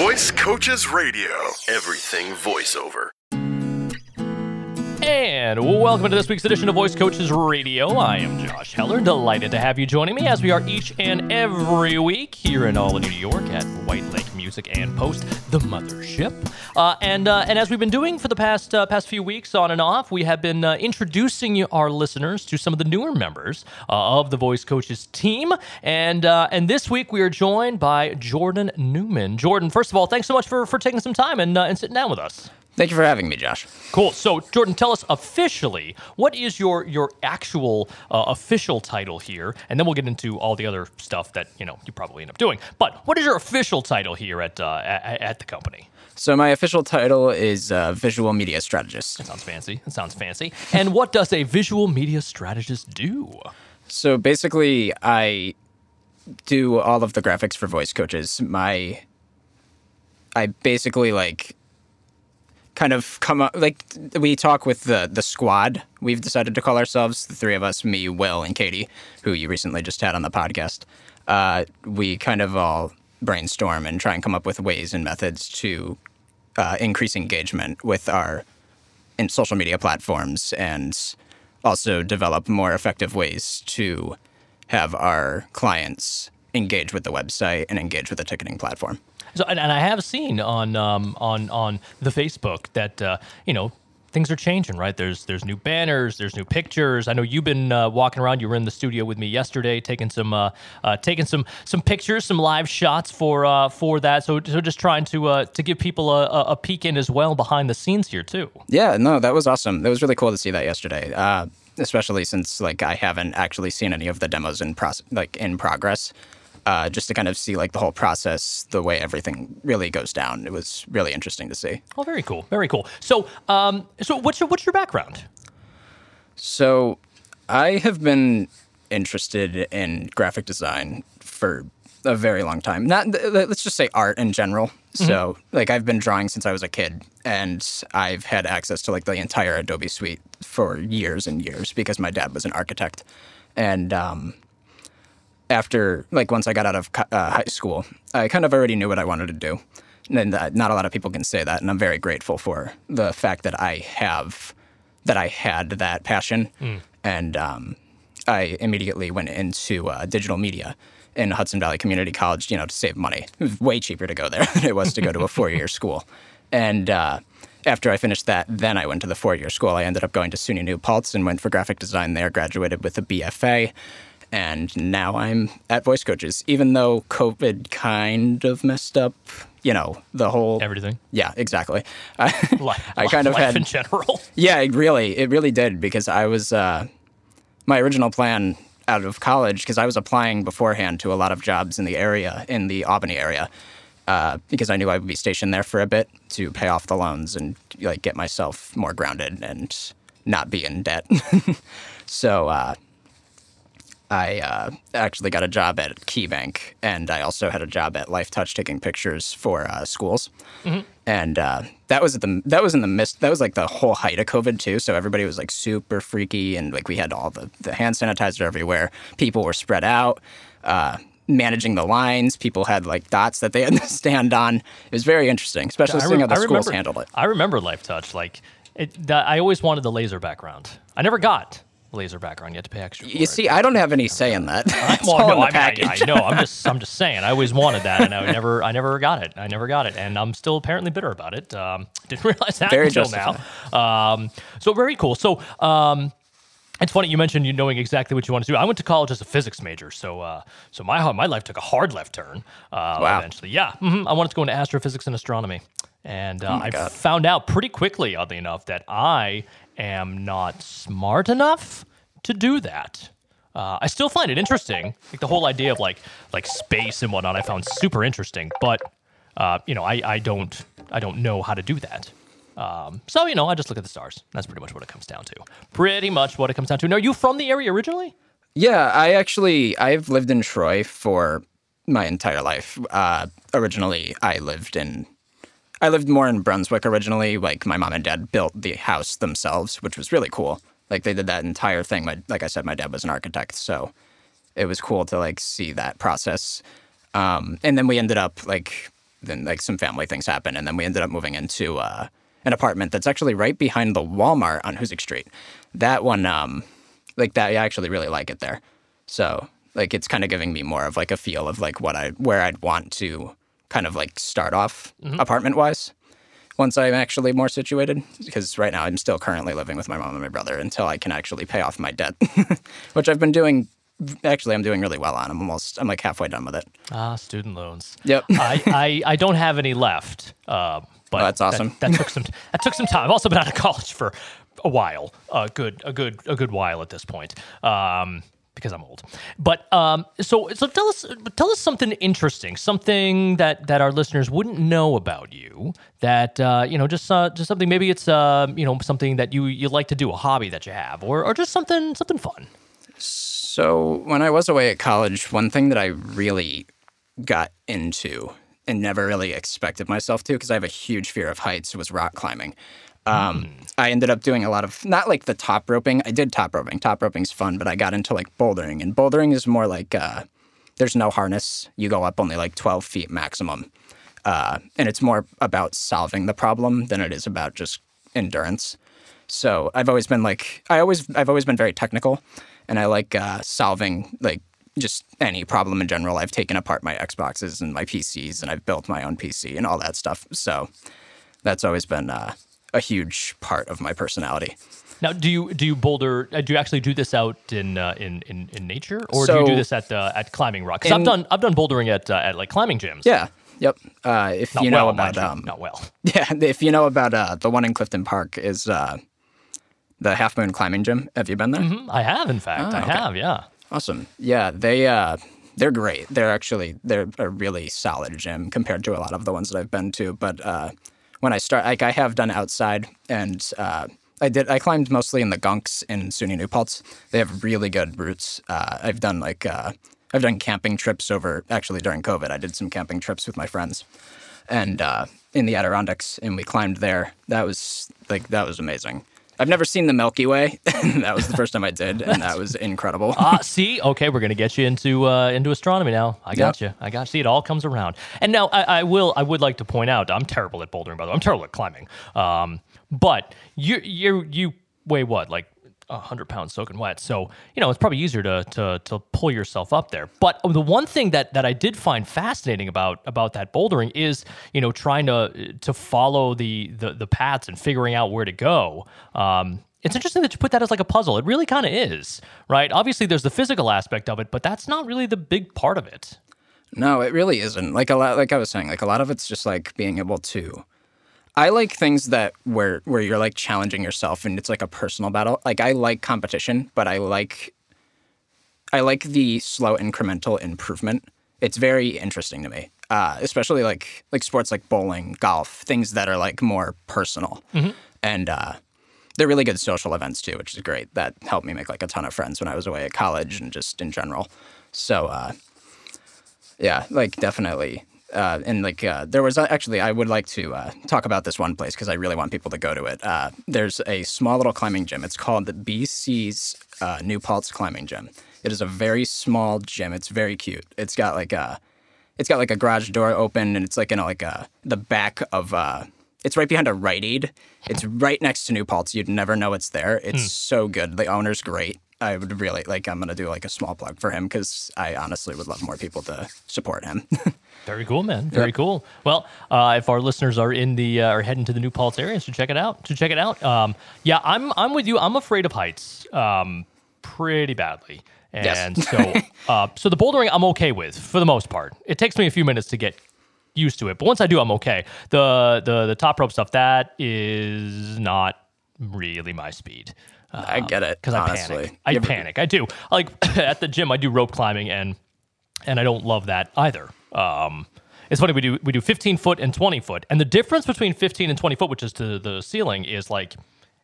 Voice Coaches Radio. Everything voiceover. And welcome to this week's edition of Voice Coaches Radio. I am Josh Heller. Delighted to have you joining me as we are each and every week here in Albany, New York at White Lake Music and Post, the mothership. Uh, and uh, and as we've been doing for the past uh, past few weeks, on and off, we have been uh, introducing our listeners to some of the newer members uh, of the Voice Coaches team. And uh, and this week we are joined by Jordan Newman. Jordan, first of all, thanks so much for for taking some time and and sitting down with us. Thank you for having me, Josh. Cool. So, Jordan, tell us officially what is your your actual uh, official title here, and then we'll get into all the other stuff that you know you probably end up doing. But what is your official title here at uh, at, at the company? So my official title is uh, visual media strategist. That sounds fancy. That sounds fancy. and what does a visual media strategist do? So basically, I do all of the graphics for voice coaches. My I basically like kind of come up like we talk with the the squad. We've decided to call ourselves the three of us, me, Will, and Katie, who you recently just had on the podcast. Uh, we kind of all brainstorm and try and come up with ways and methods to uh, increase engagement with our in social media platforms and also develop more effective ways to have our clients engage with the website and engage with the ticketing platform. So, and, and I have seen on um, on on the Facebook that uh, you know things are changing, right? There's there's new banners, there's new pictures. I know you've been uh, walking around. You were in the studio with me yesterday, taking some uh, uh, taking some some pictures, some live shots for uh, for that. So so just trying to uh, to give people a, a peek in as well behind the scenes here too. Yeah, no, that was awesome. That was really cool to see that yesterday. Uh, especially since like I haven't actually seen any of the demos in process like in progress uh, just to kind of see like the whole process, the way everything really goes down. It was really interesting to see. Oh, very cool, very cool. So, um, so what's your what's your background? So, I have been interested in graphic design for a very long time. Not let's just say art in general. Mm-hmm. So, like I've been drawing since I was a kid, and I've had access to like the entire Adobe suite for years and years because my dad was an architect, and um, after like once I got out of uh, high school, I kind of already knew what I wanted to do, and uh, not a lot of people can say that, and I'm very grateful for the fact that I have that I had that passion, mm. and um, I immediately went into uh, digital media in Hudson Valley Community College, you know, to save money. It was way cheaper to go there than it was to go to a four-year school, and. Uh, after I finished that, then I went to the four-year school. I ended up going to SUNY New Paltz and went for graphic design there. Graduated with a BFA, and now I'm at Voice Coaches, even though COVID kind of messed up, you know, the whole everything. Yeah, exactly. I, life, I kind of had in general. Yeah, it really, it really did because I was uh, my original plan out of college because I was applying beforehand to a lot of jobs in the area, in the Albany area. Uh, because I knew I would be stationed there for a bit to pay off the loans and like get myself more grounded and not be in debt. so uh, I uh, actually got a job at KeyBank, and I also had a job at LifeTouch taking pictures for uh, schools. Mm-hmm. And uh, that was at the that was in the midst. That was like the whole height of COVID too. So everybody was like super freaky, and like we had all the the hand sanitizer everywhere. People were spread out. Uh, managing the lines, people had like dots that they had to stand on. It was very interesting, especially seeing how the I schools remember, handled it. I remember LifeTouch. Like, it, I always wanted the laser background. I never got laser background. You have to pay extra. you see, I don't have any say in that. it's well, no, I, mean, I, I know. I'm just, I'm just saying. I always wanted that, and I never, I never got it. I never got it, and I'm still apparently bitter about it. Um, didn't realize that very until justified. now. Um, so very cool. So. Um, it's funny you mentioned you knowing exactly what you want to do. I went to college as a physics major, so uh, so my my life took a hard left turn. Uh, wow. Eventually, yeah, mm-hmm. I wanted to go into astrophysics and astronomy, and uh, oh I God. found out pretty quickly, oddly enough, that I am not smart enough to do that. Uh, I still find it interesting, like the whole idea of like like space and whatnot. I found super interesting, but uh, you know, I, I don't I don't know how to do that. Um, so you know, I just look at the stars. That's pretty much what it comes down to. Pretty much what it comes down to. Now, are you from the area originally? Yeah, I actually I've lived in Troy for my entire life. Uh, originally, I lived in I lived more in Brunswick originally. Like my mom and dad built the house themselves, which was really cool. Like they did that entire thing. My, like I said, my dad was an architect, so it was cool to like see that process. Um, and then we ended up like then like some family things happened, and then we ended up moving into uh, an apartment that's actually right behind the Walmart on Hoosick Street. That one, um, like that, I actually really like it there. So like it's kind of giving me more of like a feel of like what I where I'd want to kind of like start off mm-hmm. apartment wise once I'm actually more situated. Because right now I'm still currently living with my mom and my brother until I can actually pay off my debt, which I've been doing. Actually, I'm doing really well on. I'm almost. I'm like halfway done with it. Ah, student loans. Yep. I, I, I don't have any left. Uh, but oh, that's awesome. That, that, took some. That took some time. I've also been out of college for a while. A good. A good. A good while at this point. Um, because I'm old. But um, so so tell us tell us something interesting, something that that our listeners wouldn't know about you. That uh, you know, just uh, just something. Maybe it's uh, you know something that you you like to do, a hobby that you have, or or just something something fun. So when I was away at college, one thing that I really got into and never really expected myself to, because I have a huge fear of heights, was rock climbing. Um, mm. I ended up doing a lot of not like the top roping. I did top roping. Top roping's fun, but I got into like bouldering, and bouldering is more like uh, there's no harness. You go up only like 12 feet maximum, uh, and it's more about solving the problem than it is about just endurance. So I've always been like I always I've always been very technical, and I like uh, solving like just any problem in general. I've taken apart my Xboxes and my PCs, and I've built my own PC and all that stuff. So that's always been uh, a huge part of my personality. Now, do you do you boulder? Uh, do you actually do this out in uh, in, in in nature, or so, do you do this at uh, at climbing rock? Because I've done I've done bouldering at uh, at like climbing gyms. Yeah. Yep. Uh, if not you know well, about um, not well. Yeah, if you know about uh, the one in Clifton Park is uh the Half Moon Climbing Gym. Have you been there? Mm-hmm. I have, in fact. Oh, I have. Yeah. Awesome. Yeah, they uh they're great. They're actually they're a really solid gym compared to a lot of the ones that I've been to, but when I start, like I have done outside, and uh, I did. I climbed mostly in the Gunks in SUNY New Paltz. They have really good routes. Uh, I've done like uh, I've done camping trips over. Actually, during COVID, I did some camping trips with my friends, and uh, in the Adirondacks, and we climbed there. That was like that was amazing. I've never seen the Milky Way. that was the first time I did, and that was incredible. Ah, uh, see, okay, we're gonna get you into uh, into astronomy now. I got yep. you. I got you. See, it all comes around. And now I, I, will. I would like to point out, I'm terrible at bouldering. By the way, I'm terrible at climbing. Um, but you you you weigh what like 100 pounds soaking wet. So, you know, it's probably easier to, to, to pull yourself up there. But the one thing that, that I did find fascinating about, about that bouldering is, you know, trying to, to follow the, the, the paths and figuring out where to go. Um, it's interesting that you put that as like a puzzle. It really kind of is, right? Obviously, there's the physical aspect of it, but that's not really the big part of it. No, it really isn't. Like a lot, like I was saying, like a lot of it's just like being able to I like things that where where you're like challenging yourself and it's like a personal battle. Like I like competition, but I like I like the slow incremental improvement. It's very interesting to me, uh, especially like like sports like bowling, golf, things that are like more personal, mm-hmm. and uh, they're really good social events too, which is great. That helped me make like a ton of friends when I was away at college and just in general. So uh, yeah, like definitely uh, and like uh, there was uh, actually I would like to uh, talk about this one place because I really want people to go to it. Uh, there's a small little climbing gym. It's called the BC's uh, New Paltz Climbing Gym. It is a very small gym. It's very cute. It's got like a it's got like a garage door open and it's like in a, like a the back of it's right behind a Rite Aid. It's right next to New Paltz. You'd never know it's there. It's mm. so good. The owner's great. I would really like. I'm gonna do like a small plug for him because I honestly would love more people to support him. Very cool, man. Very yep. cool. Well, uh, if our listeners are in the uh, are heading to the New Paltz area, so check it out. To check it out. Um, yeah, I'm I'm with you. I'm afraid of heights, um, pretty badly. And yes. so, uh, so the bouldering I'm okay with for the most part. It takes me a few minutes to get used to it, but once I do, I'm okay. The the the top rope stuff that is not really my speed. Um, I get it because I panic. I panic. I do. Like at the gym, I do rope climbing, and and I don't love that either. Um, it's funny we do we do 15 foot and 20 foot, and the difference between 15 and 20 foot, which is to the ceiling, is like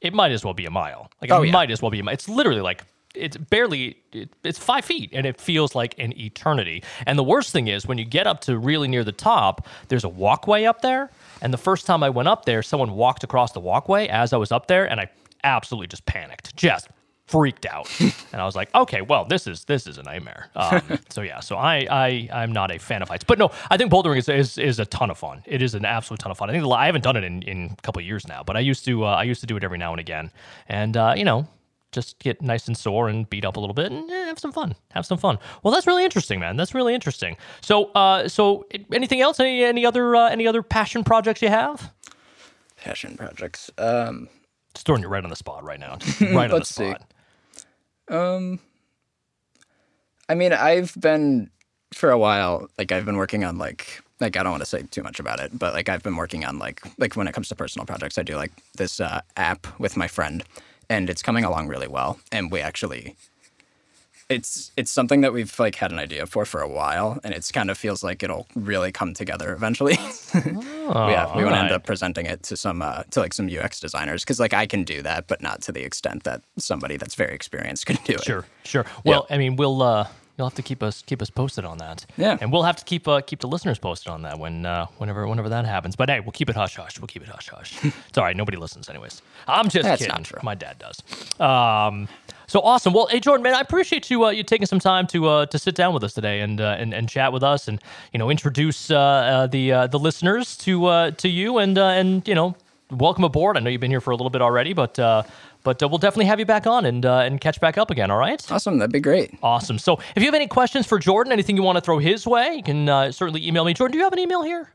it might as well be a mile. Like oh, it yeah. might as well be a mile. It's literally like it's barely it, it's five feet and it feels like an eternity and the worst thing is when you get up to really near the top there's a walkway up there and the first time i went up there someone walked across the walkway as i was up there and i absolutely just panicked. Just freaked out, and I was like, okay, well, this is this is a nightmare. Um, so yeah, so I I I'm not a fan of heights, but no, I think bouldering is, is is a ton of fun. It is an absolute ton of fun. I think I haven't done it in, in a couple of years now, but I used to uh, I used to do it every now and again, and uh, you know. Just get nice and sore and beat up a little bit and eh, have some fun. Have some fun. Well, that's really interesting, man. That's really interesting. So, uh, so anything else? Any any other uh, any other passion projects you have? Passion projects. Um, just throwing you right on the spot right now. right on the spot. See. Um, I mean, I've been for a while. Like, I've been working on like like I don't want to say too much about it, but like I've been working on like like when it comes to personal projects, I do like this uh, app with my friend, and it's coming along really well. And we actually it's it's something that we've like had an idea for for a while, and it's kind of feels like it'll really come together eventually. oh, yeah, we want to end up presenting it to some uh, to like some UX designers because like I can do that, but not to the extent that somebody that's very experienced can do it. Sure, sure. Well, yeah. I mean, we'll. Uh, you'll have to keep us keep us posted on that. Yeah, and we'll have to keep uh, keep the listeners posted on that when uh, whenever whenever that happens. But hey, we'll keep it hush hush. We'll keep it hush hush. it's all right. Nobody listens anyways. I'm just That's kidding. My dad does. Um, so awesome. Well, hey Jordan, man, I appreciate you uh, you taking some time to uh, to sit down with us today and uh, and, and chat with us and you know introduce uh, uh, the uh, the listeners to to you and and you know welcome aboard. I know you've been here for a little bit already, but but we'll definitely have you back on and and catch back up again. All right. Awesome. That'd be great. Awesome. So if you have any questions for Jordan, anything you want to throw his way, you can certainly email me. Jordan, do you have an email here?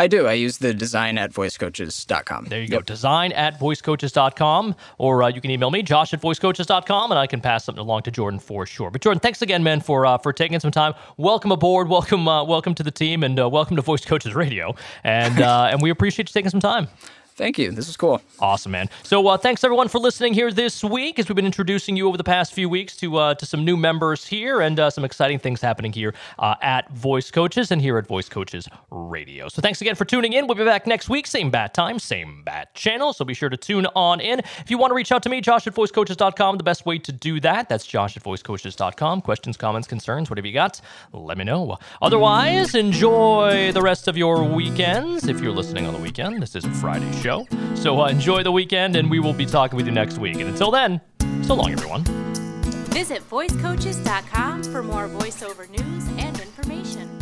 I do. I use the design at voicecoaches.com. There you yep. go. Design at voicecoaches.com. Or uh, you can email me, josh at voicecoaches.com, and I can pass something along to Jordan for sure. But Jordan, thanks again, man, for uh, for taking some time. Welcome aboard. Welcome uh, welcome to the team, and uh, welcome to Voice Coaches Radio. And, uh, and we appreciate you taking some time. Thank you. This is cool. Awesome, man. So uh, thanks everyone for listening here this week as we've been introducing you over the past few weeks to uh, to some new members here and uh, some exciting things happening here uh, at Voice Coaches and here at Voice Coaches Radio. So thanks again for tuning in. We'll be back next week, same bat time, same bat channel. So be sure to tune on in. If you want to reach out to me, Josh at voicecoaches.com, the best way to do that. That's Josh at voicecoaches.com. Questions, comments, concerns, whatever you got, let me know. Otherwise, enjoy the rest of your weekends. If you're listening on the weekend, this is Friday show. So uh, enjoy the weekend, and we will be talking with you next week. And until then, so long, everyone. Visit voicecoaches.com for more voiceover news and information.